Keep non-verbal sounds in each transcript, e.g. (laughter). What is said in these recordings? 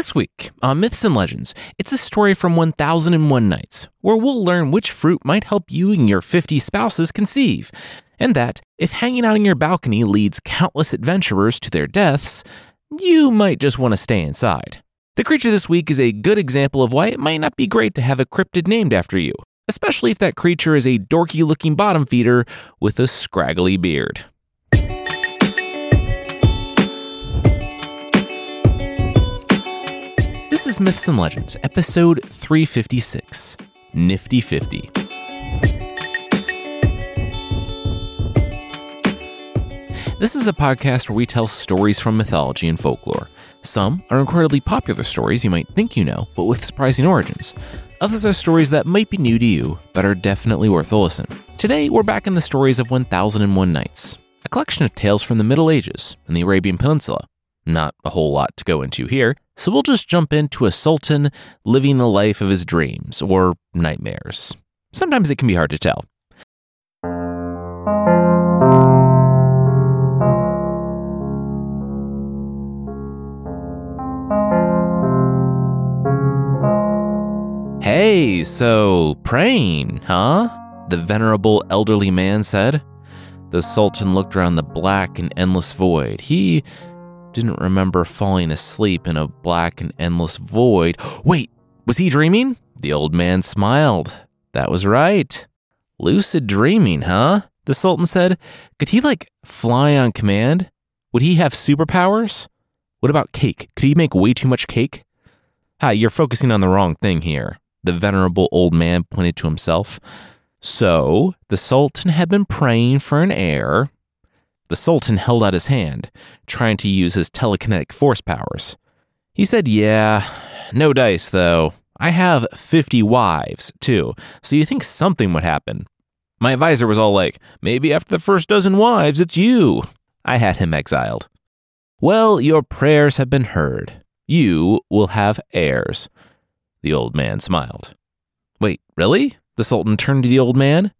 This week on Myths and Legends, it's a story from 1001 Nights, where we'll learn which fruit might help you and your 50 spouses conceive, and that if hanging out on your balcony leads countless adventurers to their deaths, you might just want to stay inside. The creature this week is a good example of why it might not be great to have a cryptid named after you, especially if that creature is a dorky looking bottom feeder with a scraggly beard. This is Myths and Legends, episode 356 Nifty 50. This is a podcast where we tell stories from mythology and folklore. Some are incredibly popular stories you might think you know, but with surprising origins. Others are stories that might be new to you, but are definitely worth a listen. Today, we're back in the stories of 1001 Nights, a collection of tales from the Middle Ages and the Arabian Peninsula. Not a whole lot to go into here, so we'll just jump into a sultan living the life of his dreams or nightmares. Sometimes it can be hard to tell. Hey, so praying, huh? The venerable elderly man said. The Sultan looked around the black and endless void. He didn't remember falling asleep in a black and endless void. Wait, was he dreaming? The old man smiled. That was right. Lucid dreaming, huh? The Sultan said. Could he, like, fly on command? Would he have superpowers? What about cake? Could he make way too much cake? Hi, you're focusing on the wrong thing here. The venerable old man pointed to himself. So, the Sultan had been praying for an heir. The Sultan held out his hand, trying to use his telekinetic force powers. He said, Yeah, no dice, though. I have 50 wives, too, so you think something would happen. My advisor was all like, Maybe after the first dozen wives, it's you. I had him exiled. Well, your prayers have been heard. You will have heirs. The old man smiled. Wait, really? The Sultan turned to the old man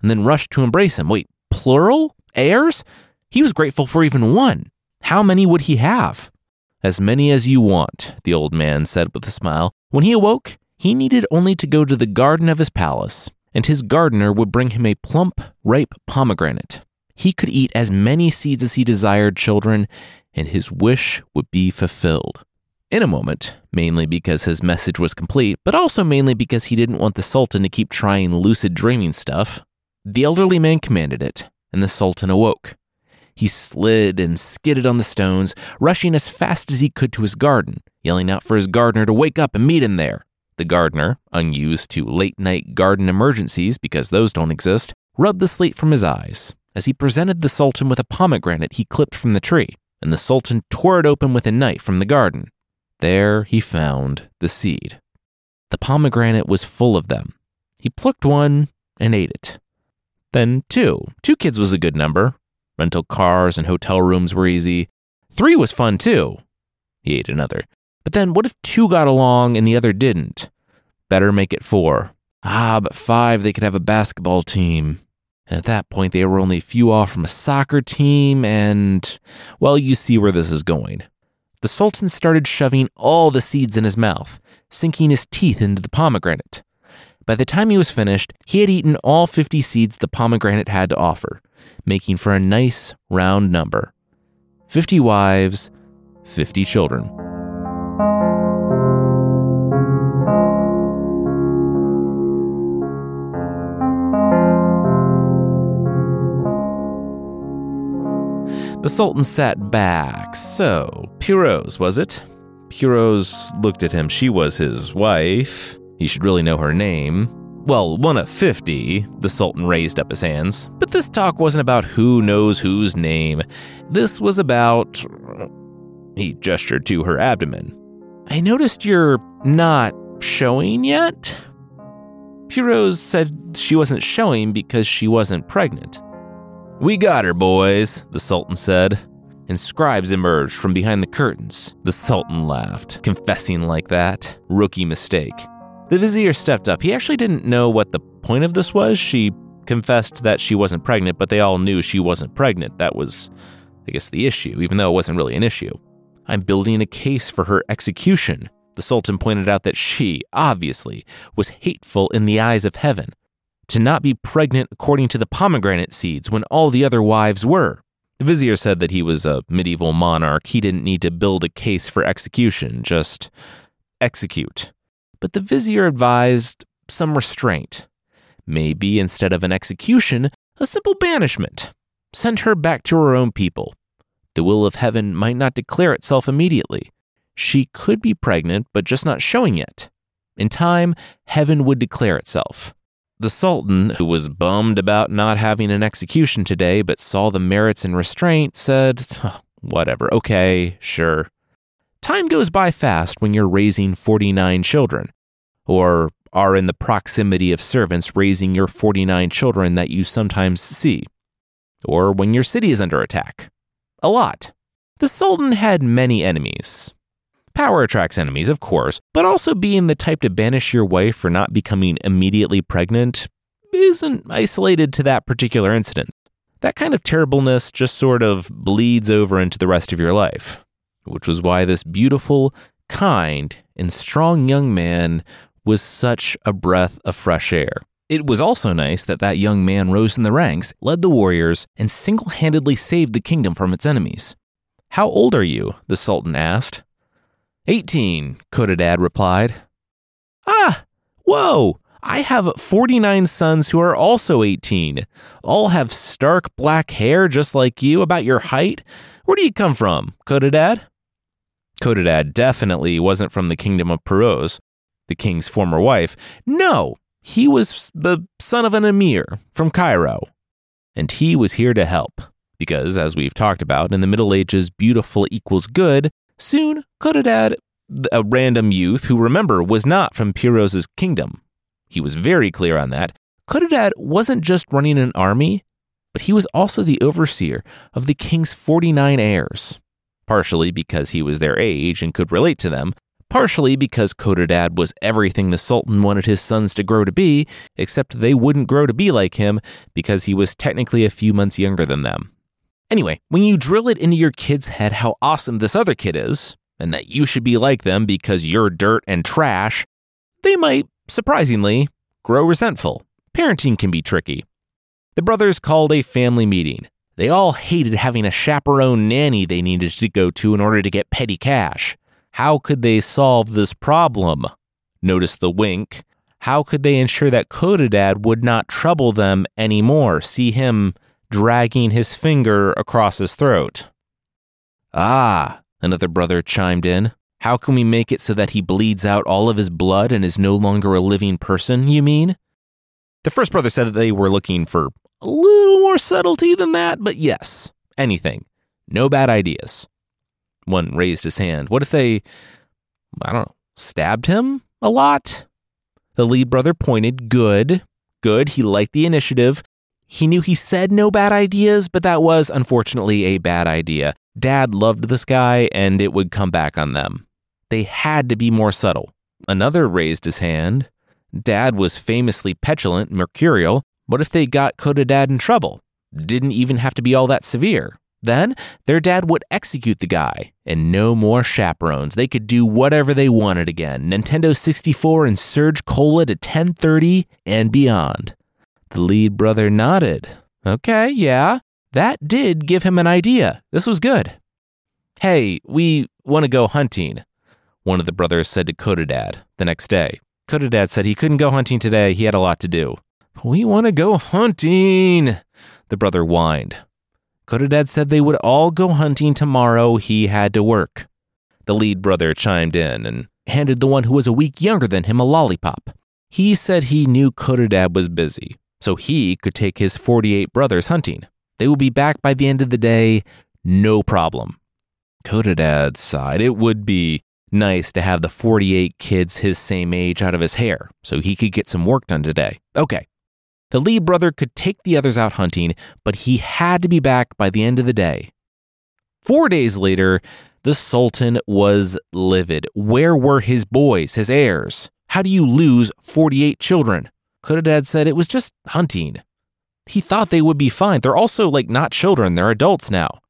and then rushed to embrace him. Wait, plural? Heirs? He was grateful for even one. How many would he have? As many as you want, the old man said with a smile. When he awoke, he needed only to go to the garden of his palace, and his gardener would bring him a plump, ripe pomegranate. He could eat as many seeds as he desired, children, and his wish would be fulfilled. In a moment, mainly because his message was complete, but also mainly because he didn't want the Sultan to keep trying lucid dreaming stuff, the elderly man commanded it, and the Sultan awoke. He slid and skidded on the stones, rushing as fast as he could to his garden, yelling out for his gardener to wake up and meet him there. The gardener, unused to late night garden emergencies because those don't exist, rubbed the slate from his eyes as he presented the Sultan with a pomegranate he clipped from the tree, and the Sultan tore it open with a knife from the garden. There he found the seed. The pomegranate was full of them. He plucked one and ate it. Then two. Two kids was a good number. Rental cars and hotel rooms were easy. Three was fun too. He ate another. But then what if two got along and the other didn't? Better make it four. Ah, but five, they could have a basketball team. And at that point, they were only a few off from a soccer team, and, well, you see where this is going. The Sultan started shoving all the seeds in his mouth, sinking his teeth into the pomegranate. By the time he was finished, he had eaten all 50 seeds the pomegranate had to offer, making for a nice round number 50 wives, 50 children. The Sultan sat back. So, Pirose, was it? Pirose looked at him. She was his wife. He should really know her name. Well, one of 50, the Sultan raised up his hands. But this talk wasn't about who knows whose name. This was about. He gestured to her abdomen. I noticed you're not showing yet? Pirose said she wasn't showing because she wasn't pregnant. We got her, boys, the Sultan said. And scribes emerged from behind the curtains. The Sultan laughed, confessing like that. Rookie mistake. The vizier stepped up. He actually didn't know what the point of this was. She confessed that she wasn't pregnant, but they all knew she wasn't pregnant. That was, I guess, the issue, even though it wasn't really an issue. I'm building a case for her execution. The Sultan pointed out that she, obviously, was hateful in the eyes of heaven. To not be pregnant according to the pomegranate seeds when all the other wives were. The vizier said that he was a medieval monarch. He didn't need to build a case for execution, just execute. But the vizier advised some restraint. Maybe instead of an execution, a simple banishment. Send her back to her own people. The will of heaven might not declare itself immediately. She could be pregnant, but just not showing it. In time, heaven would declare itself. The Sultan, who was bummed about not having an execution today but saw the merits in restraint, said, Whatever, okay, sure. Time goes by fast when you're raising 49 children, or are in the proximity of servants raising your 49 children that you sometimes see, or when your city is under attack. A lot. The Sultan had many enemies. Power attracts enemies, of course, but also being the type to banish your wife for not becoming immediately pregnant isn't isolated to that particular incident. That kind of terribleness just sort of bleeds over into the rest of your life, which was why this beautiful, kind, and strong young man was such a breath of fresh air. It was also nice that that young man rose in the ranks, led the warriors, and single handedly saved the kingdom from its enemies. How old are you? the Sultan asked. Eighteen, Codadad replied. Ah, whoa! I have 49 sons who are also 18. All have stark black hair just like you, about your height. Where do you come from, Codadad? Codadad definitely wasn't from the kingdom of Peruz, the king's former wife. No, he was the son of an emir from Cairo. And he was here to help. Because, as we've talked about, in the Middle Ages, beautiful equals good. Soon, Codadad, a random youth who, remember, was not from Piroz's kingdom. He was very clear on that. Codadad wasn't just running an army, but he was also the overseer of the king's 49 heirs. Partially because he was their age and could relate to them, partially because Codadad was everything the Sultan wanted his sons to grow to be, except they wouldn't grow to be like him because he was technically a few months younger than them. Anyway, when you drill it into your kid's head how awesome this other kid is, and that you should be like them because you're dirt and trash, they might, surprisingly, grow resentful. Parenting can be tricky. The brothers called a family meeting. They all hated having a chaperone nanny they needed to go to in order to get petty cash. How could they solve this problem? Notice the wink. How could they ensure that Codadad would not trouble them anymore? See him dragging his finger across his throat. Ah, another brother chimed in. How can we make it so that he bleeds out all of his blood and is no longer a living person, you mean? The first brother said that they were looking for a little more subtlety than that, but yes, anything. No bad ideas. One raised his hand. What if they, I don't know, stabbed him a lot? The lead brother pointed. Good. Good. He liked the initiative. He knew he said no bad ideas, but that was unfortunately a bad idea. Dad loved this guy, and it would come back on them. They had to be more subtle. Another raised his hand. Dad was famously petulant, mercurial. What if they got Codadad in trouble? Didn't even have to be all that severe. Then their dad would execute the guy, and no more chaperones. They could do whatever they wanted again. Nintendo 64 and Surge Cola to 1030 and beyond. The lead brother nodded. Okay, yeah, that did give him an idea. This was good. Hey, we want to go hunting, one of the brothers said to Codadad the next day. Codadad said he couldn't go hunting today, he had a lot to do. We want to go hunting, the brother whined. Codadad said they would all go hunting tomorrow. He had to work. The lead brother chimed in and handed the one who was a week younger than him a lollipop. He said he knew Codadad was busy, so he could take his 48 brothers hunting. They would be back by the end of the day, no problem. Codadad sighed. It would be nice to have the 48 kids his same age out of his hair so he could get some work done today. Okay, the Lee brother could take the others out hunting, but he had to be back by the end of the day. Four days later, the Sultan was livid. Where were his boys, his heirs? How do you lose 48 children? Codadad said it was just hunting. He thought they would be fine. They're also like not children, they're adults now.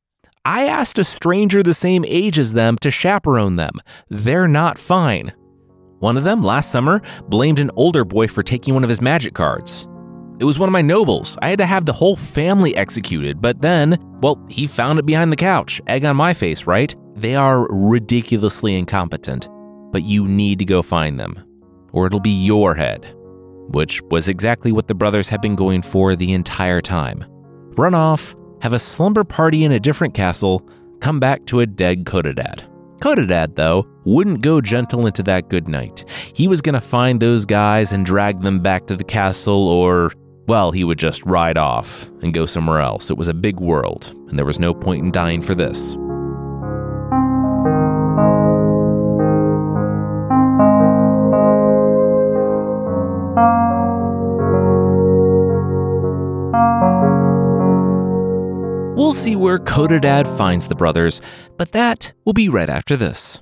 I asked a stranger the same age as them to chaperone them. They're not fine. One of them, last summer, blamed an older boy for taking one of his magic cards. It was one of my nobles. I had to have the whole family executed, but then, well, he found it behind the couch. Egg on my face, right? They are ridiculously incompetent, but you need to go find them, or it'll be your head. Which was exactly what the brothers had been going for the entire time. Run off, have a slumber party in a different castle, come back to a dead Codadad. Codadad, though, wouldn't go gentle into that good night. He was going to find those guys and drag them back to the castle, or, well, he would just ride off and go somewhere else. It was a big world, and there was no point in dying for this. We'll see where Codadad finds the brothers, but that will be right after this.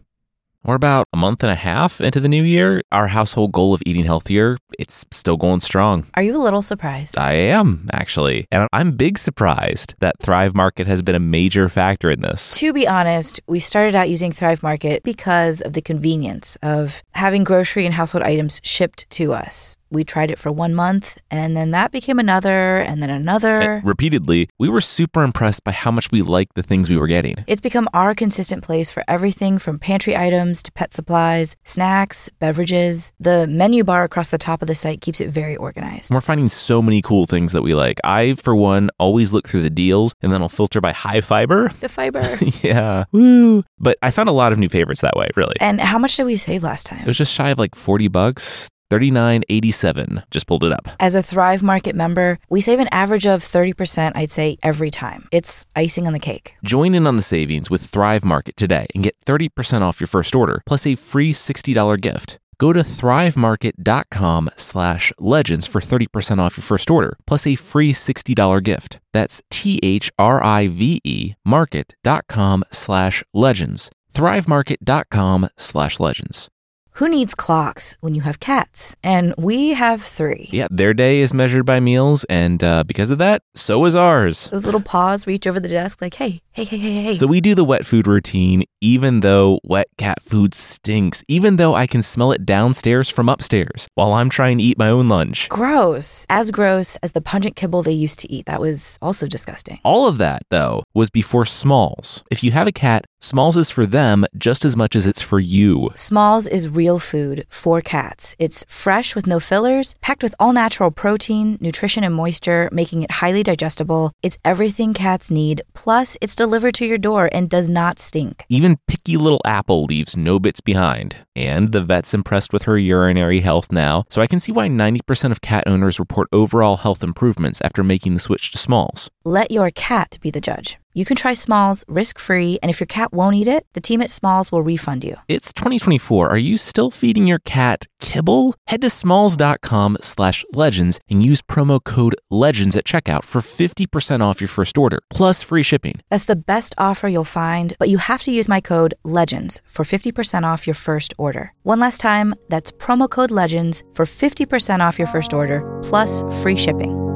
We're about a month and a half into the new year. Our household goal of eating healthier, it's still going strong. Are you a little surprised? I am, actually. And I'm big surprised that Thrive Market has been a major factor in this. To be honest, we started out using Thrive Market because of the convenience of having grocery and household items shipped to us we tried it for one month and then that became another and then another. And repeatedly, we were super impressed by how much we liked the things we were getting. It's become our consistent place for everything from pantry items to pet supplies, snacks, beverages. The menu bar across the top of the site keeps it very organized. We're finding so many cool things that we like. I, for one, always look through the deals and then I'll filter by high fiber. (laughs) The fiber. (laughs) yeah. Woo. But I found a lot of new favorites that way, really. And how much did we save last time? It was just shy of like 40 bucks. 3987. Just pulled it up. As a Thrive Market member, we save an average of 30%, I'd say, every time. It's icing on the cake. Join in on the savings with Thrive Market today and get 30% off your first order, plus a free $60 gift. Go to thrivemarket.com slash legends for 30% off your first order, plus a free $60 gift. That's T-H-R-I-V-E market.com slash legends. thrivemarket.com slash legends. Who needs clocks when you have cats? And we have three. Yeah, their day is measured by meals, and uh, because of that, so is ours. Those little paws reach over the desk like, hey, hey, hey, hey, hey. So we do the wet food routine, even though wet cat food stinks, even though I can smell it downstairs from upstairs while I'm trying to eat my own lunch. Gross. As gross as the pungent kibble they used to eat. That was also disgusting. All of that, though, was before Smalls. If you have a cat, Smalls is for them just as much as it's for you. Smalls is real food for cats. It's fresh with no fillers, packed with all natural protein, nutrition, and moisture, making it highly digestible. It's everything cats need, plus, it's delivered to your door and does not stink. Even picky little Apple leaves no bits behind. And the vet's impressed with her urinary health now, so I can see why 90% of cat owners report overall health improvements after making the switch to Smalls. Let your cat be the judge. You can try Smalls risk free, and if your cat won't eat it, the team at Smalls will refund you. It's 2024. Are you still feeding your cat kibble? Head to smalls.com slash legends and use promo code legends at checkout for 50% off your first order, plus free shipping. That's the best offer you'll find, but you have to use my code legends for 50% off your first order. One last time, that's promo code legends for 50% off your first order, plus free shipping.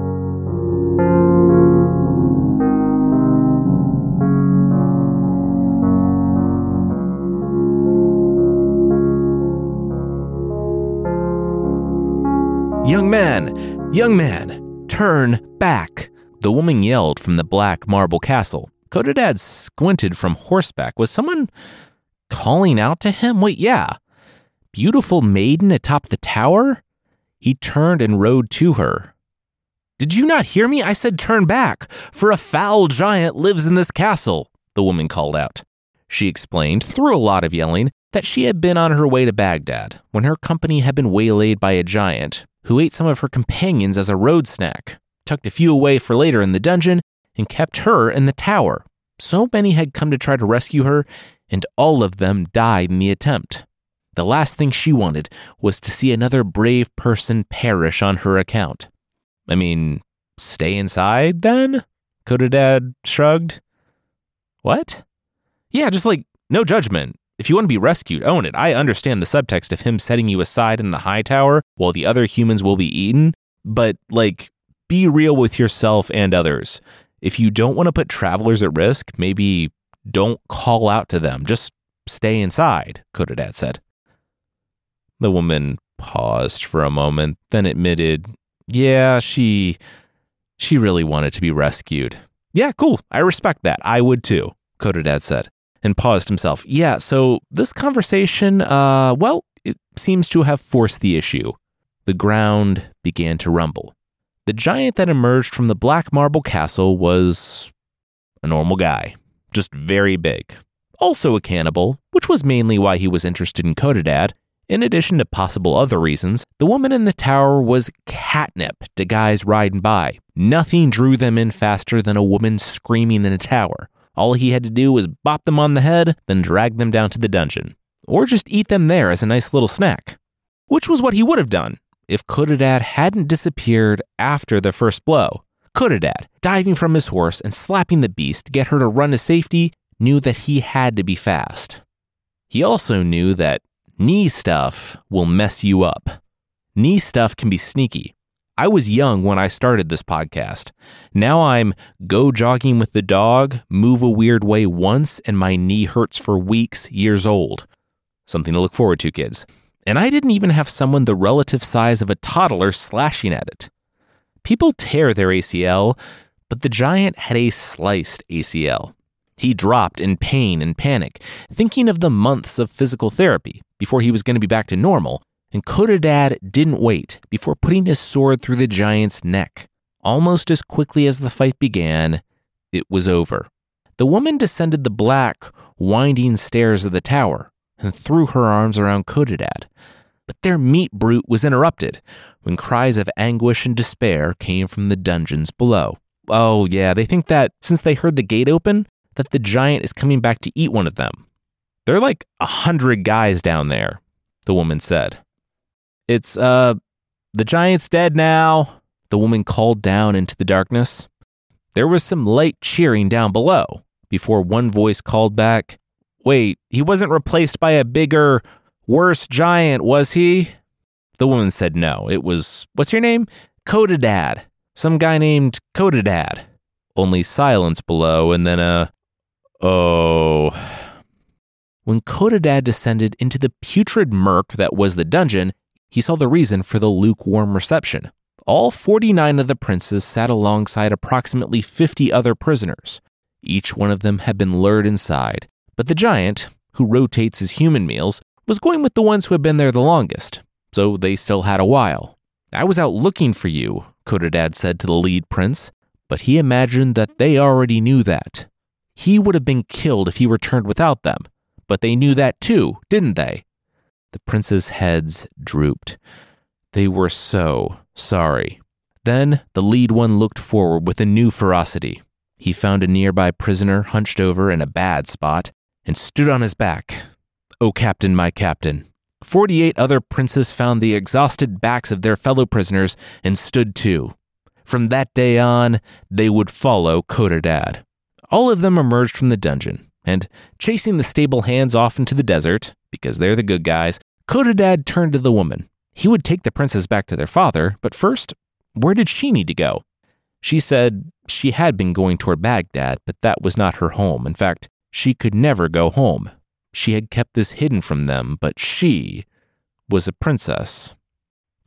Man, young man, turn back. The woman yelled from the black marble castle. Codadad squinted from horseback. Was someone calling out to him? Wait, yeah. Beautiful maiden atop the tower? He turned and rode to her. Did you not hear me? I said turn back, for a foul giant lives in this castle, the woman called out. She explained, through a lot of yelling, that she had been on her way to Baghdad when her company had been waylaid by a giant who ate some of her companions as a road snack, tucked a few away for later in the dungeon, and kept her in the tower. So many had come to try to rescue her, and all of them died in the attempt. The last thing she wanted was to see another brave person perish on her account. I mean, stay inside then? Codadad shrugged. What? Yeah, just like, no judgment. If you want to be rescued, own it. I understand the subtext of him setting you aside in the high tower while the other humans will be eaten, but like, be real with yourself and others. If you don't want to put travelers at risk, maybe don't call out to them. Just stay inside, Codadad said. The woman paused for a moment, then admitted, Yeah, she. she really wanted to be rescued. Yeah, cool. I respect that. I would too, Codadad said, and paused himself. Yeah, so this conversation, uh, well, it seems to have forced the issue. The ground began to rumble. The giant that emerged from the black marble castle was a normal guy, just very big. Also a cannibal, which was mainly why he was interested in Codadad. In addition to possible other reasons, the woman in the tower was catnip to guys riding by. Nothing drew them in faster than a woman screaming in a tower. All he had to do was bop them on the head, then drag them down to the dungeon. Or just eat them there as a nice little snack. Which was what he would have done if Codadad hadn't disappeared after the first blow. Codadad, diving from his horse and slapping the beast to get her to run to safety, knew that he had to be fast. He also knew that knee stuff will mess you up. Knee stuff can be sneaky. I was young when I started this podcast. Now I'm go jogging with the dog, move a weird way once, and my knee hurts for weeks, years old. Something to look forward to, kids. And I didn't even have someone the relative size of a toddler slashing at it. People tear their ACL, but the giant had a sliced ACL. He dropped in pain and panic, thinking of the months of physical therapy before he was going to be back to normal, and Codadad didn't wait before putting his sword through the giant's neck. Almost as quickly as the fight began, it was over. The woman descended the black, winding stairs of the tower and threw her arms around Codadad. But their meat brute was interrupted when cries of anguish and despair came from the dungeons below. Oh, yeah, they think that since they heard the gate open, that the giant is coming back to eat one of them. There are like a hundred guys down there, the woman said. It's, uh, the giant's dead now, the woman called down into the darkness. There was some light cheering down below before one voice called back, Wait, he wasn't replaced by a bigger, worse giant, was he? The woman said no. It was, what's your name? Codadad. Some guy named Codadad. Only silence below, and then a, oh. When Codadad descended into the putrid murk that was the dungeon, he saw the reason for the lukewarm reception. All 49 of the princes sat alongside approximately 50 other prisoners. Each one of them had been lured inside, but the giant, who rotates his human meals, was going with the ones who had been there the longest, so they still had a while. I was out looking for you, Codadad said to the lead prince, but he imagined that they already knew that. He would have been killed if he returned without them, but they knew that too, didn't they? The princes' heads drooped. They were so sorry. Then the lead one looked forward with a new ferocity. He found a nearby prisoner hunched over in a bad spot and stood on his back. O captain, my captain. Forty eight other princes found the exhausted backs of their fellow prisoners and stood too. From that day on, they would follow Codadad. All of them emerged from the dungeon, and chasing the stable hands off into the desert, because they're the good guys, Codadad turned to the woman. He would take the princes back to their father, but first, where did she need to go? She said she had been going toward Baghdad, but that was not her home. In fact, she could never go home. She had kept this hidden from them, but she was a princess.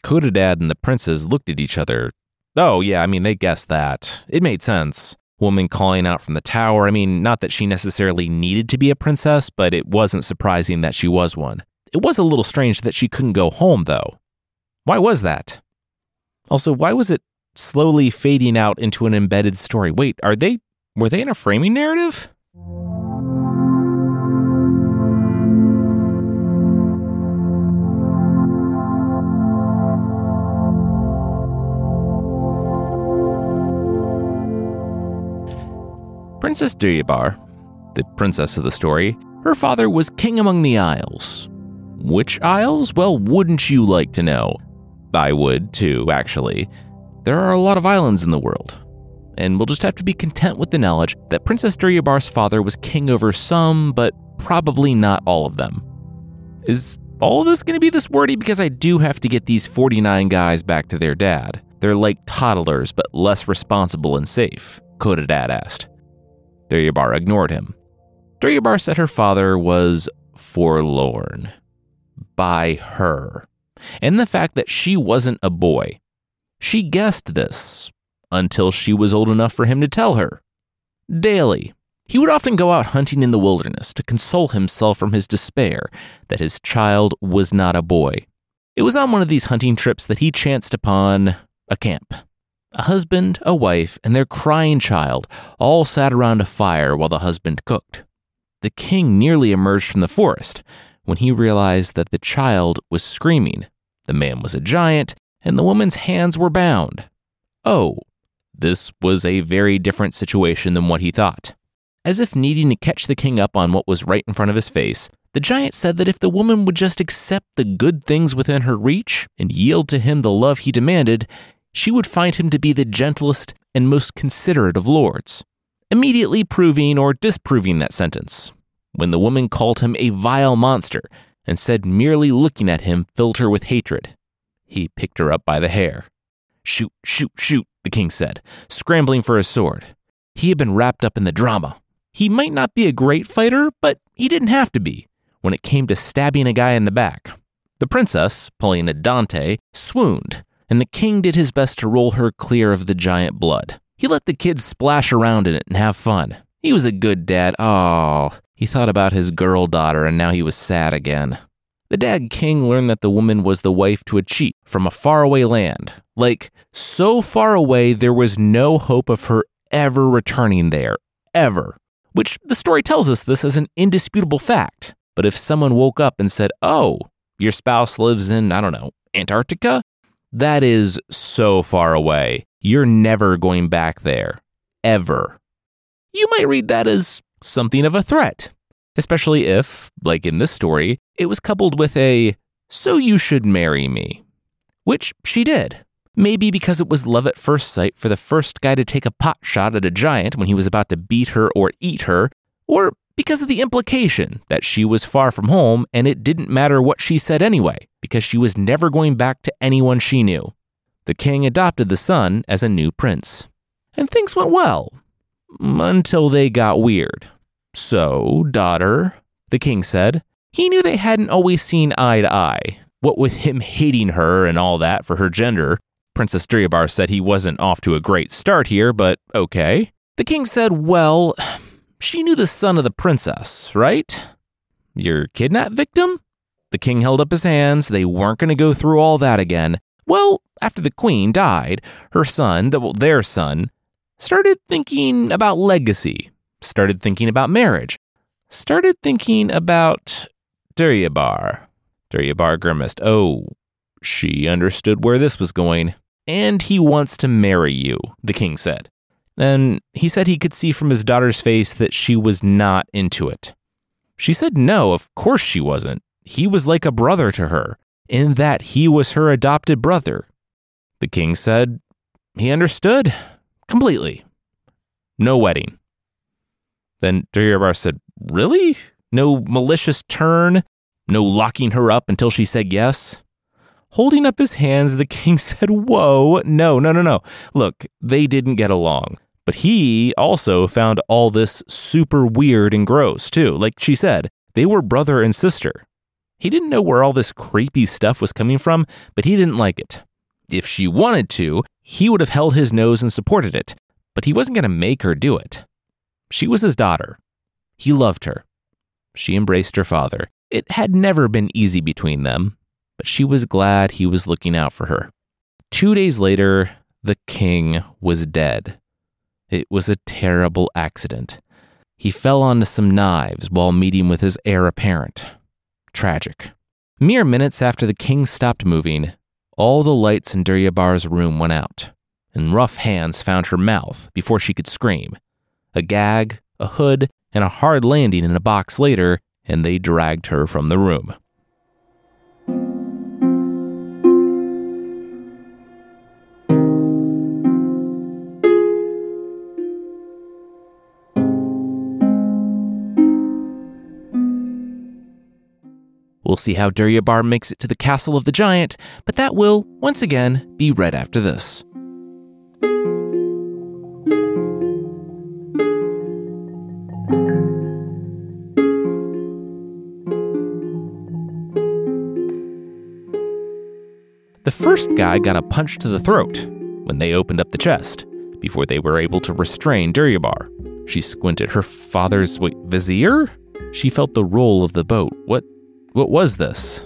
Codadad and the princes looked at each other. Oh, yeah, I mean, they guessed that. It made sense. Woman calling out from the tower. I mean, not that she necessarily needed to be a princess, but it wasn't surprising that she was one. It was a little strange that she couldn't go home, though. Why was that? Also, why was it slowly fading out into an embedded story? Wait, are they were they in a framing narrative? Princess Duryabar, the princess of the story, her father was king among the Isles. Which Isles? Well, wouldn't you like to know? I would too, actually. There are a lot of islands in the world. And we'll just have to be content with the knowledge that Princess Duryabar's father was king over some, but probably not all of them. Is all this going to be this wordy? Because I do have to get these 49 guys back to their dad. They're like toddlers, but less responsible and safe. Codadad asked. Duryabar ignored him. Duryabar said her father was forlorn by her, and the fact that she wasn't a boy. She guessed this until she was old enough for him to tell her. Daily, he would often go out hunting in the wilderness to console himself from his despair that his child was not a boy. It was on one of these hunting trips that he chanced upon a camp. A husband, a wife, and their crying child all sat around a fire while the husband cooked. The king nearly emerged from the forest when he realized that the child was screaming. The man was a giant, and the woman's hands were bound. Oh, this was a very different situation than what he thought. As if needing to catch the king up on what was right in front of his face, the giant said that if the woman would just accept the good things within her reach and yield to him the love he demanded, she would find him to be the gentlest and most considerate of lords, immediately proving or disproving that sentence. When the woman called him a vile monster and said merely looking at him filled her with hatred, he picked her up by the hair. Shoot, shoot, shoot, the king said, scrambling for his sword. He had been wrapped up in the drama. He might not be a great fighter, but he didn't have to be when it came to stabbing a guy in the back. The princess, pulling a Dante, swooned, and the king did his best to roll her clear of the giant blood. He let the kids splash around in it and have fun. He was a good dad. Oh, he thought about his girl daughter and now he was sad again. The dad king learned that the woman was the wife to a chief from a faraway land. Like, so far away, there was no hope of her ever returning there. Ever. Which the story tells us this as an indisputable fact. But if someone woke up and said, oh, your spouse lives in, I don't know, Antarctica? That is so far away. You're never going back there. Ever. You might read that as something of a threat, especially if, like in this story, it was coupled with a, so you should marry me. Which she did. Maybe because it was love at first sight for the first guy to take a pot shot at a giant when he was about to beat her or eat her, or because of the implication that she was far from home and it didn't matter what she said anyway, because she was never going back to anyone she knew. The king adopted the son as a new prince. And things went well until they got weird. So, daughter, the king said, he knew they hadn't always seen eye to eye. What with him hating her and all that for her gender, Princess Duryabar said he wasn't off to a great start here, but okay. The king said, Well, she knew the son of the princess, right? Your kidnap victim? The king held up his hands. They weren't going to go through all that again. Well, after the queen died, her son, well, their son, started thinking about legacy, started thinking about marriage, started thinking about Duryabar. Duryabar grimaced. Oh, she understood where this was going. And he wants to marry you, the king said. And he said he could see from his daughter's face that she was not into it. She said no, of course she wasn't. He was like a brother to her, in that he was her adopted brother. The king said he understood completely. No wedding. Then Duryabar said, Really? No malicious turn? No locking her up until she said yes? Holding up his hands, the king (laughs) said, Whoa, no, no, no, no. Look, they didn't get along. But he also found all this super weird and gross, too. Like she said, they were brother and sister. He didn't know where all this creepy stuff was coming from, but he didn't like it. If she wanted to, he would have held his nose and supported it, but he wasn't going to make her do it. She was his daughter. He loved her. She embraced her father. It had never been easy between them, but she was glad he was looking out for her. Two days later, the king was dead. It was a terrible accident. He fell onto some knives while meeting with his heir apparent. Tragic. Mere minutes after the king stopped moving, all the lights in Duryabar's room went out, and rough hands found her mouth before she could scream. A gag, a hood, and a hard landing in a box later, and they dragged her from the room. We'll see how Duryabar makes it to the castle of the giant, but that will, once again, be right after this. The first guy got a punch to the throat when they opened up the chest before they were able to restrain Duryabar. She squinted. Her father's wait, vizier? She felt the roll of the boat. What what was this?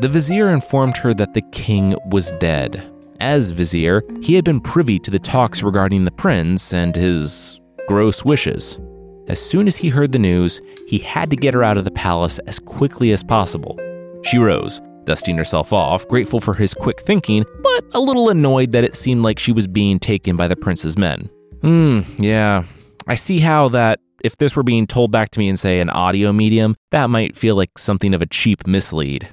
The vizier informed her that the king was dead. As vizier, he had been privy to the talks regarding the prince and his gross wishes. As soon as he heard the news, he had to get her out of the palace as quickly as possible. She rose, dusting herself off, grateful for his quick thinking, but a little annoyed that it seemed like she was being taken by the prince's men. Hmm, yeah. I see how that, if this were being told back to me in, say, an audio medium, that might feel like something of a cheap mislead,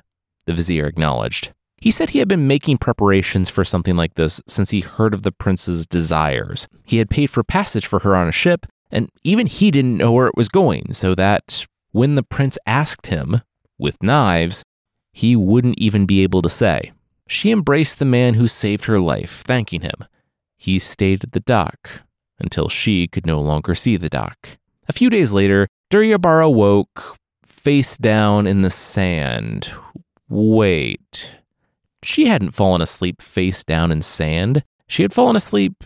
the vizier acknowledged. He said he had been making preparations for something like this since he heard of the prince's desires. He had paid for passage for her on a ship, and even he didn't know where it was going, so that when the prince asked him, with knives, he wouldn't even be able to say. She embraced the man who saved her life, thanking him. He stayed at the dock until she could no longer see the dock. A few days later, Duryabar awoke face down in the sand. Wait. She hadn't fallen asleep face down in sand. She had fallen asleep.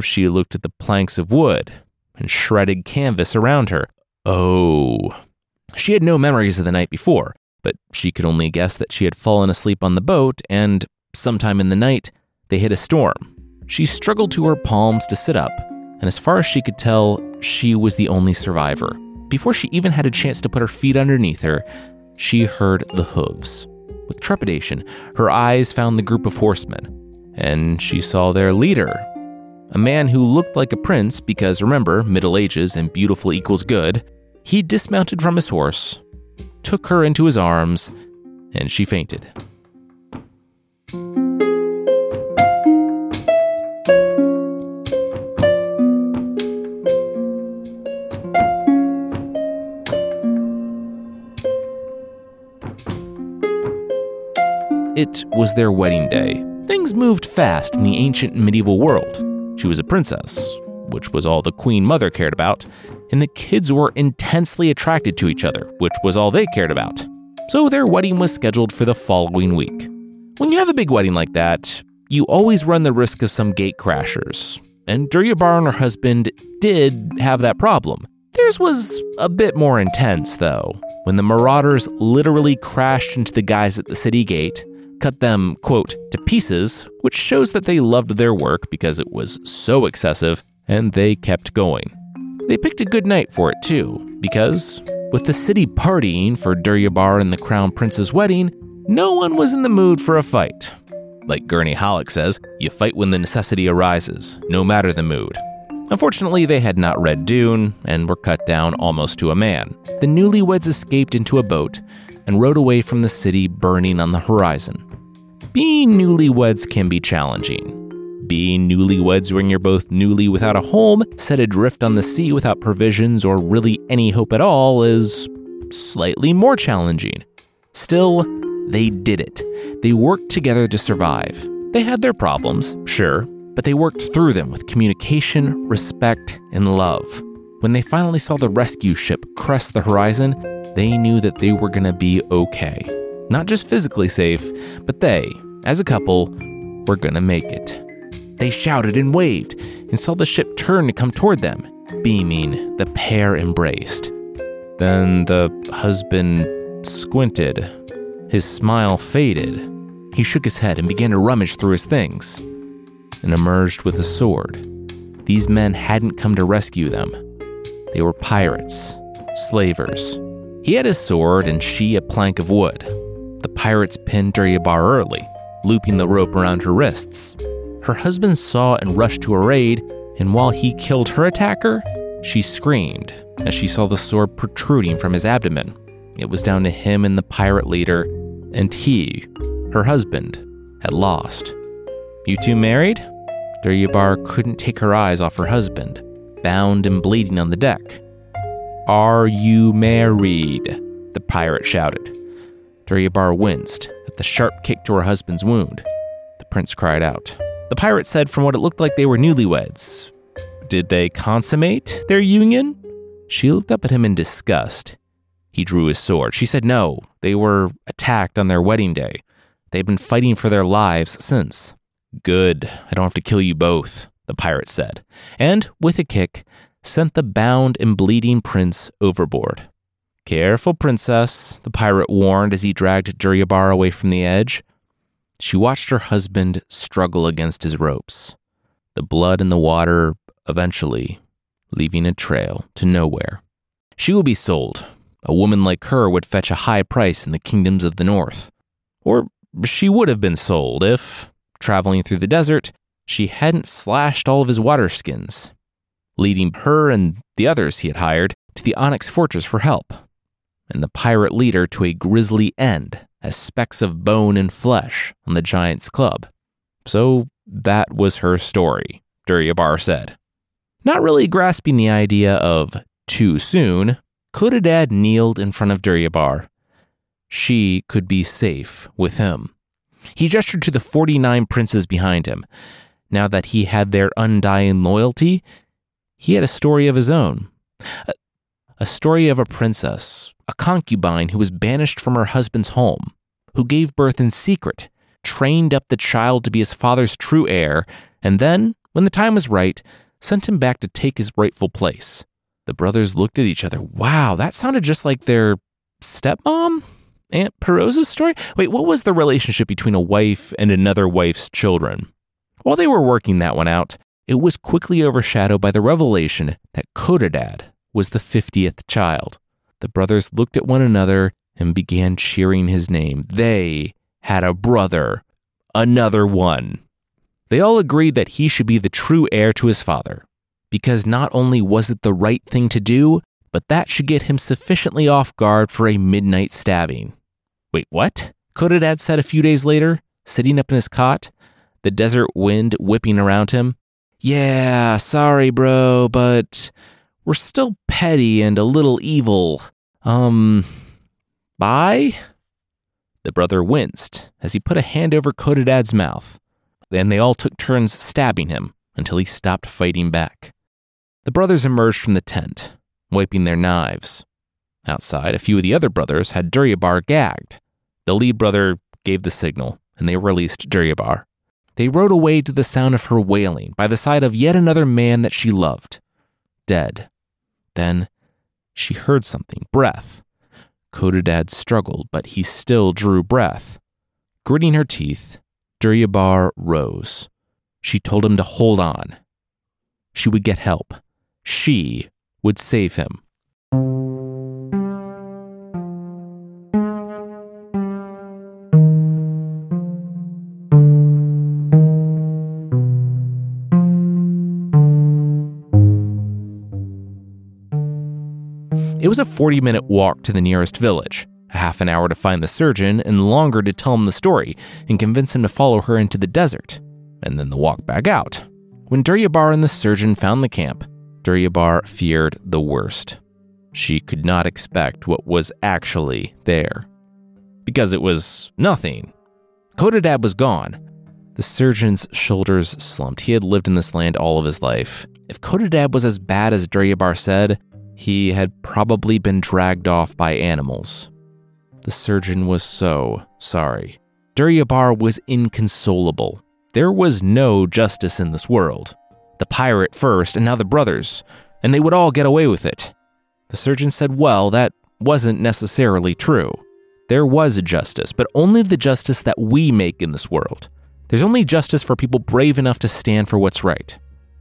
She looked at the planks of wood and shredded canvas around her. Oh. She had no memories of the night before but she could only guess that she had fallen asleep on the boat and, sometime in the night, they hit a storm. She struggled to her palms to sit up, and as far as she could tell, she was the only survivor. Before she even had a chance to put her feet underneath her, she heard the hooves. With trepidation, her eyes found the group of horsemen, and she saw their leader, a man who looked like a prince because remember, Middle Ages and beautiful equals good. He dismounted from his horse took her into his arms, and she fainted. It was their wedding day. Things moved fast in the ancient medieval world. She was a princess, which was all the queen mother cared about, and the kids were intensely attracted to each other, which was all they cared about. So their wedding was scheduled for the following week. When you have a big wedding like that, you always run the risk of some gate crashers. And Durya Duryabar and her husband did have that problem. Theirs was a bit more intense, though, when the marauders literally crashed into the guys at the city gate, cut them, quote, to pieces, which shows that they loved their work because it was so excessive, and they kept going. They picked a good night for it too, because with the city partying for Duryabar and the Crown Prince's wedding, no one was in the mood for a fight. Like Gurney Halleck says, you fight when the necessity arises, no matter the mood. Unfortunately, they had not read Dune and were cut down almost to a man. The newlyweds escaped into a boat and rode away from the city burning on the horizon. Being newlyweds can be challenging being newlyweds when you're both newly without a home, set adrift on the sea without provisions or really any hope at all is slightly more challenging. Still, they did it. They worked together to survive. They had their problems, sure, but they worked through them with communication, respect, and love. When they finally saw the rescue ship crest the horizon, they knew that they were going to be okay. Not just physically safe, but they, as a couple, were to make it. They shouted and waved and saw the ship turn to come toward them. Beaming, the pair embraced. Then the husband squinted. His smile faded. He shook his head and began to rummage through his things and emerged with a sword. These men hadn't come to rescue them. They were pirates, slavers. He had his sword and she a plank of wood. The pirates pinned Duryabar early, looping the rope around her wrists. Her husband saw and rushed to her aid, and while he killed her attacker, she screamed as she saw the sword protruding from his abdomen. It was down to him and the pirate leader, and he, her husband, had lost. You two married? Duryabar couldn't take her eyes off her husband, bound and bleeding on the deck. Are you married? The pirate shouted. Duryabar winced at the sharp kick to her husband's wound. The prince cried out. The pirate said from what it looked like they were newlyweds. Did they consummate their union? She looked up at him in disgust. He drew his sword. She said no, they were attacked on their wedding day. They've been fighting for their lives since. Good, I don't have to kill you both, the pirate said, and, with a kick, sent the bound and bleeding prince overboard. Careful, princess, the pirate warned as he dragged Duryabar away from the edge. She watched her husband struggle against his ropes, the blood in the water eventually leaving a trail to nowhere. She will be sold. A woman like her would fetch a high price in the kingdoms of the north. Or she would have been sold if, traveling through the desert, she hadn't slashed all of his water skins, leading her and the others he had hired to the Onyx Fortress for help, and the pirate leader to a grisly end as specks of bone and flesh on the giant's club. So that was her story, Duryabar said. Not really grasping the idea of too soon, Codadad kneeled in front of Duryabar. She could be safe with him. He gestured to the 49 princes behind him. Now that he had their undying loyalty, he had a story of his own. A, story of a princess, a concubine who was banished from her husband's home, who gave birth in secret, trained up the child to be his father's true heir, and then, when the time was right, sent him back to take his rightful place. The brothers looked at each other. Wow, that sounded just like their stepmom? Aunt Perosa's story? Wait, what was the relationship between a wife and another wife's children? While they were working that one out, it was quickly overshadowed by the revelation that Codadad was the 50th child. The brothers looked at one another and began cheering his name. They had a brother, another one. They all agreed that he should be the true heir to his father, because not only was it the right thing to do, but that should get him sufficiently off guard for a midnight stabbing. Wait, what? Codadad said a few days later, sitting up in his cot, the desert wind whipping around him. Yeah, sorry, bro, but we're still petty and a little evil. Um, bye? The brother winced as he put a hand over Codadad's mouth. Then they all took turns stabbing him until he stopped fighting back. The brothers emerged from the tent, wiping their knives. Outside, a few of the other brothers had Duryabar gagged. The lead brother gave the signal, and they released Duryabar. They rode away to the sound of her wailing by the side of yet another man that she loved, dead. Then she heard something, breath. Codadad struggled, but he still drew breath. Gritting her teeth, Duryabar rose. She told him to hold on. She would get help. She would save him. A 40 minute walk to the nearest village a half an hour to find the surgeon, and longer to tell him the story and convince him to follow her into the desert, and then the walk back out. When Duryabar and the surgeon found the camp, Duryabar feared the worst. She could not expect what was actually there. Because it was nothing. Codadad was gone. The surgeon's shoulders slumped. He had lived in this land all of his life. If Codadad was as bad as Duryabar said, he had probably been dragged off by animals. The surgeon was so sorry. Duryabar was inconsolable. There was no justice in this world. The pirate first, and now the brothers, and they would all get away with it. The surgeon said, well, that wasn't necessarily true. There was a justice, but only the justice that we make in this world. There's only justice for people brave enough to stand for what's right.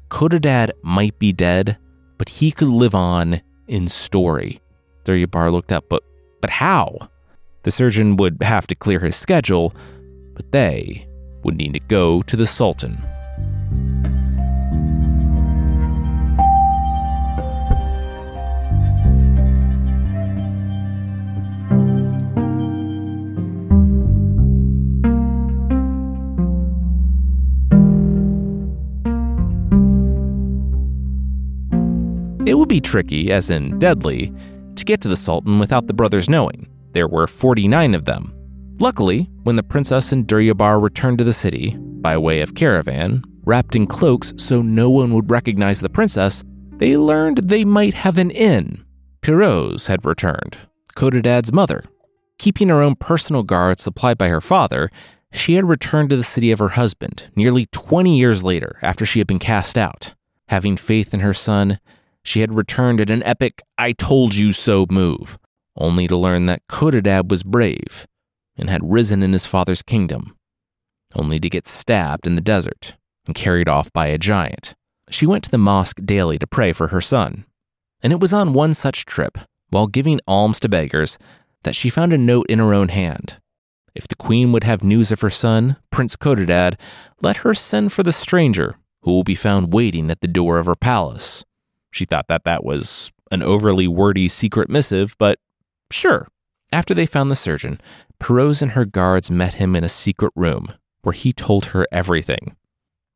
Codadad might be dead, but he could live on in story. Duryabar looked up, but but how? The surgeon would have to clear his schedule, but they would need to go to the Sultan. It would be tricky, as in deadly, to get to the Sultan without the brothers knowing. There were 49 of them. Luckily, when the princess and Duryabar returned to the city, by way of caravan, wrapped in cloaks so no one would recognize the princess, they learned they might have an in. Piroz had returned, Codadad's mother. Keeping her own personal guard supplied by her father, she had returned to the city of her husband nearly 20 years later after she had been cast out. Having faith in her son, she had returned in an epic I told you so move, only to learn that Codadad was brave and had risen in his father's kingdom, only to get stabbed in the desert and carried off by a giant. She went to the mosque daily to pray for her son, and it was on one such trip, while giving alms to beggars, that she found a note in her own hand. If the queen would have news of her son, Prince Codadad, let her send for the stranger who will be found waiting at the door of her palace. She thought that that was an overly wordy secret missive, but sure. After they found the surgeon, Perose and her guards met him in a secret room where he told her everything.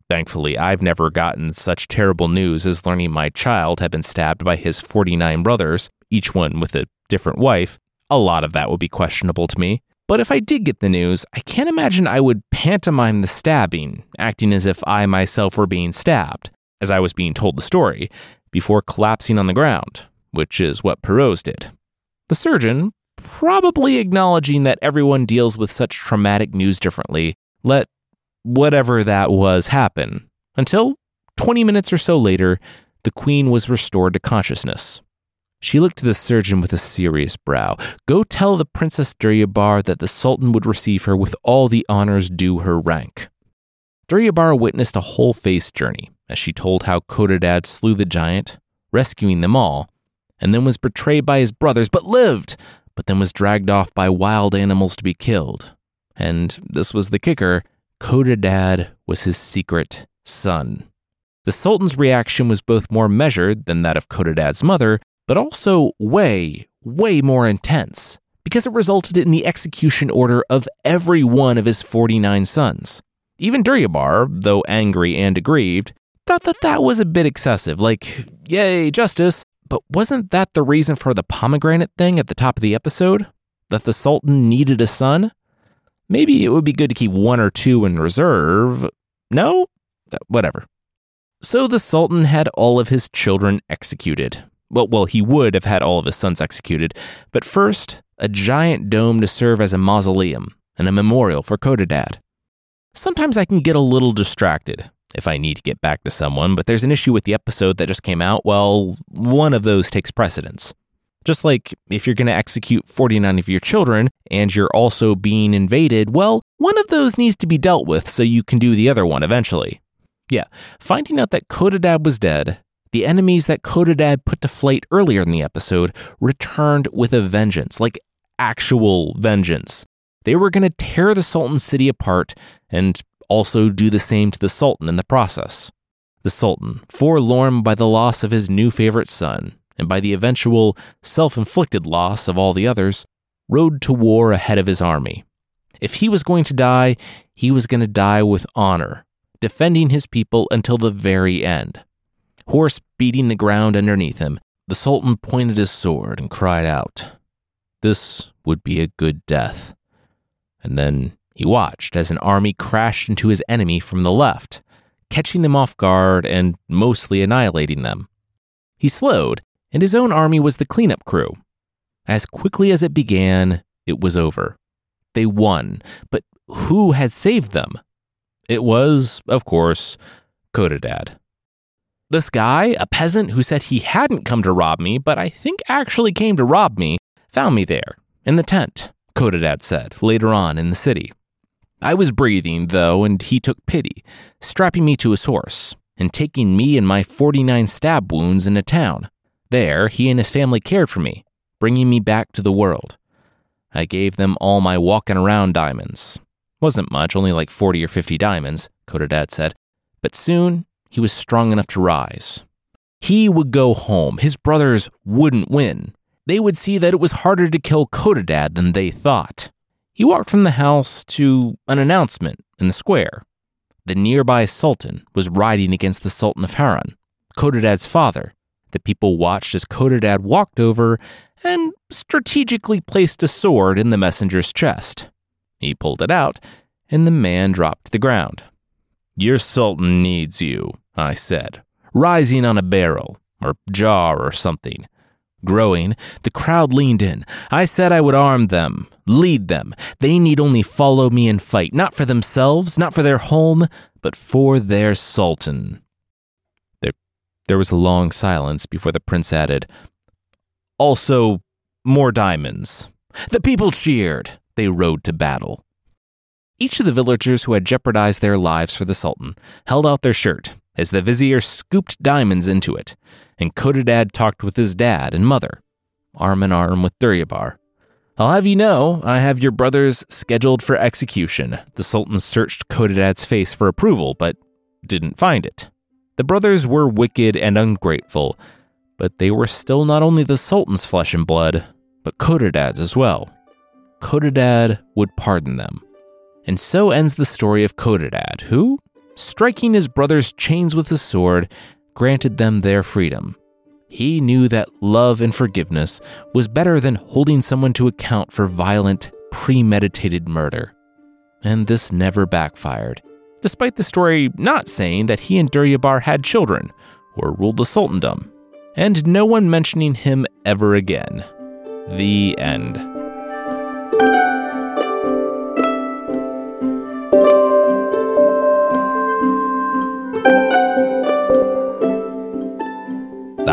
Thankfully, I've never gotten such terrible news as learning my child had been stabbed by his 49 brothers, each one with a different wife. A lot of that would be questionable to me. But if I did get the news, I can't imagine I would pantomime the stabbing, acting as if I myself were being stabbed, as I was being told the story, before collapsing on the ground, which is what Perose did. The surgeon, probably acknowledging that everyone deals with such traumatic news differently, let whatever that was happen, until 20 minutes or so later, the queen was restored to consciousness. She looked to the surgeon with a serious brow. Go tell the Princess Duryabar that the Sultan would receive her with all the honors due her rank. Duryabar witnessed a whole face journey as she told how Codadad slew the giant, rescuing them all, and then was betrayed by his brothers, but lived, but then was dragged off by wild animals to be killed. And this was the kicker Codadad was his secret son. The Sultan's reaction was both more measured than that of Codadad's mother, but also way, way more intense, because it resulted in the execution order of every one of his 49 sons. Even Duryabar, though angry and aggrieved, thought that that was a bit excessive, like, yay, justice. But wasn't that the reason for the pomegranate thing at the top of the episode? That the Sultan needed a son? Maybe it would be good to keep one or two in reserve. No? Uh, whatever. So the Sultan had all of his children executed. Well, well, he would have had all of his sons executed, but first, a giant dome to serve as a mausoleum and a memorial for Codadad. Sometimes I can get a little distracted if I need to get back to someone, but there's an issue with the episode that just came out. Well, one of those takes precedence. Just like if you're going to execute 49 of your children and you're also being invaded, well, one of those needs to be dealt with so you can do the other one eventually. Yeah, finding out that Codadad was dead, the enemies that Codadad put to flight earlier in the episode returned with a vengeance, like actual vengeance. They were going to tear the Sultan's city apart and also do the same to the Sultan in the process. The Sultan, forlorn by the loss of his new favorite son and by the eventual self inflicted loss of all the others, rode to war ahead of his army. If he was going to die, he was going to die with honor, defending his people until the very end. Horse beating the ground underneath him, the Sultan pointed his sword and cried out, This would be a good death. And then he watched as an army crashed into his enemy from the left, catching them off guard and mostly annihilating them. He slowed, and his own army was the cleanup crew. As quickly as it began, it was over. They won, but who had saved them? It was, of course, Codadad. This guy, a peasant who said he hadn't come to rob me, but I think actually came to rob me, found me there, in the tent, Codadad said, later on in the city. I was breathing, though, and he took pity, strapping me to his horse and taking me and my 49 stab wounds into town. There, he and his family cared for me, bringing me back to the world. I gave them all my walking around diamonds. Wasn't much, only like 40 or 50 diamonds, Codadad said, but soon he was strong enough to rise. He would go home. His brothers wouldn't win. They would see that it was harder to kill Codadad than they thought. He walked from the house to an announcement in the square. The nearby Sultan was riding against the Sultan of Harran, Codadad's father. The people watched as Codadad walked over and strategically placed a sword in the messenger's chest. He pulled it out, and the man dropped to the ground. Your Sultan needs you, I said, rising on a barrel, or jar, or something. Growing, the crowd leaned in. I said I would arm them, lead them. They need only follow me and fight, not for themselves, not for their home, but for their sultan. There, there was a long silence before the prince added, Also, more diamonds. The people cheered. They rode to battle. Each of the villagers who had jeopardized their lives for the Sultan held out their shirt as the vizier scooped diamonds into it, and Codadad talked with his dad and mother, arm in arm with Duryabar. I'll have you know, I have your brothers scheduled for execution. The Sultan searched Codadad's face for approval, but didn't find it. The brothers were wicked and ungrateful, but they were still not only the Sultan's flesh and blood, but Codadad's as well. Codadad would pardon them. And so ends the story of Codadad, who, striking his brother's chains with his sword, granted them their freedom. He knew that love and forgiveness was better than holding someone to account for violent, premeditated murder. And this never backfired, despite the story not saying that he and Duryabar had children or ruled the sultandom, and no one mentioning him ever again. The end.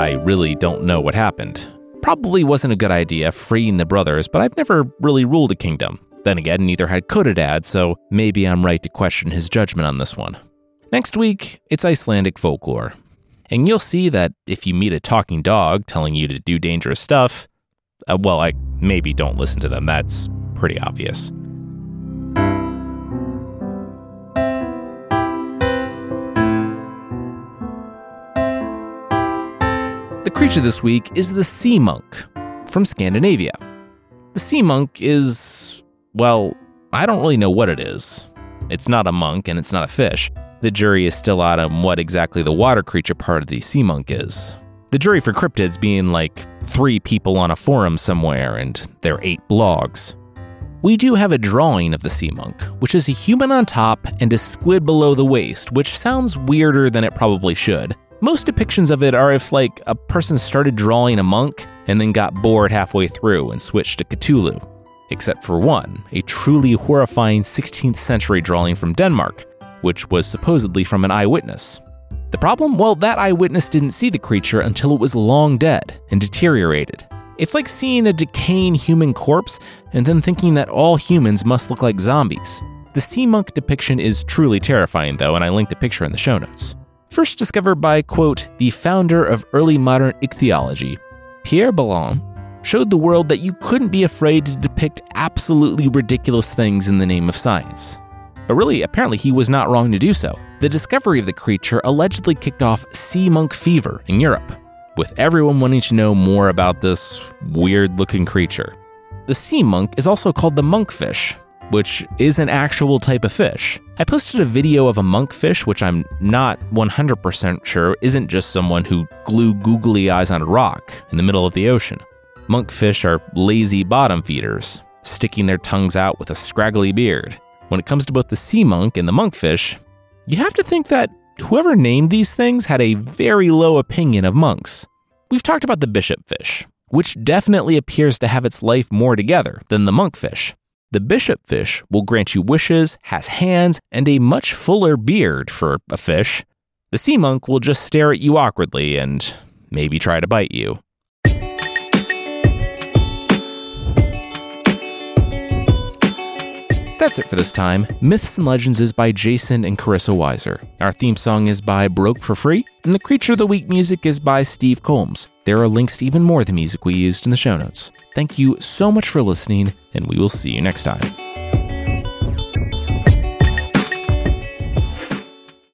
I really don't know what happened. Probably wasn't a good idea freeing the brothers, but I've never really ruled a kingdom. Then again, neither had Codadad, so maybe I'm right to question his judgment on this one. Next week, it's Icelandic folklore. And you'll see that if you meet a talking dog telling you to do dangerous stuff, uh, well, I maybe don't listen to them. That's pretty obvious. Creature this week is the sea monk from Scandinavia. The sea monk is, well, I don't really know what it is. It's not a monk and it's not a fish. The jury is still out on what exactly the water creature part of the sea monk is. The jury for cryptids being like three people on a forum somewhere and their eight blogs. We do have a drawing of the sea monk, which is a human on top and a squid below the waist, which sounds weirder than it probably should. Most depictions of it are if, like, a person started drawing a monk and then got bored halfway through and switched to Cthulhu. Except for one, a truly horrifying 16th century drawing from Denmark, which was supposedly from an eyewitness. The problem? Well, that eyewitness didn't see the creature until it was long dead and deteriorated. It's like seeing a decaying human corpse and then thinking that all humans must look like zombies. The sea monk depiction is truly terrifying, though, and I linked a picture in the show notes first discovered by, quote, the founder of early modern ichthyology, Pierre Belon, showed the world that you couldn't be afraid to depict absolutely ridiculous things in the name of science. But really, apparently, he was not wrong to do so. The discovery of the creature allegedly kicked off sea monk fever in Europe, with everyone wanting to know more about this weird looking creature. The sea monk is also called the monkfish, which is an actual type of fish. I posted a video of a monkfish, which I'm not 100% sure isn't just someone who glued googly eyes on a rock in the middle of the ocean. Monkfish are lazy bottom feeders, sticking their tongues out with a scraggly beard. When it comes to both the sea monk and the monkfish, you have to think that whoever named these things had a very low opinion of monks. We've talked about the bishop fish, which definitely appears to have its life more together than the monkfish. The bishop fish will grant you wishes, has hands, and a much fuller beard for a fish. The sea monk will just stare at you awkwardly and maybe try to bite you. That's it for this time. Myths and Legends is by Jason and Carissa Weiser. Our theme song is by Broke for Free, and the Creature of the Week music is by Steve Combs. There are links to even more of the music we used in the show notes. Thank you so much for listening, and we will see you next time.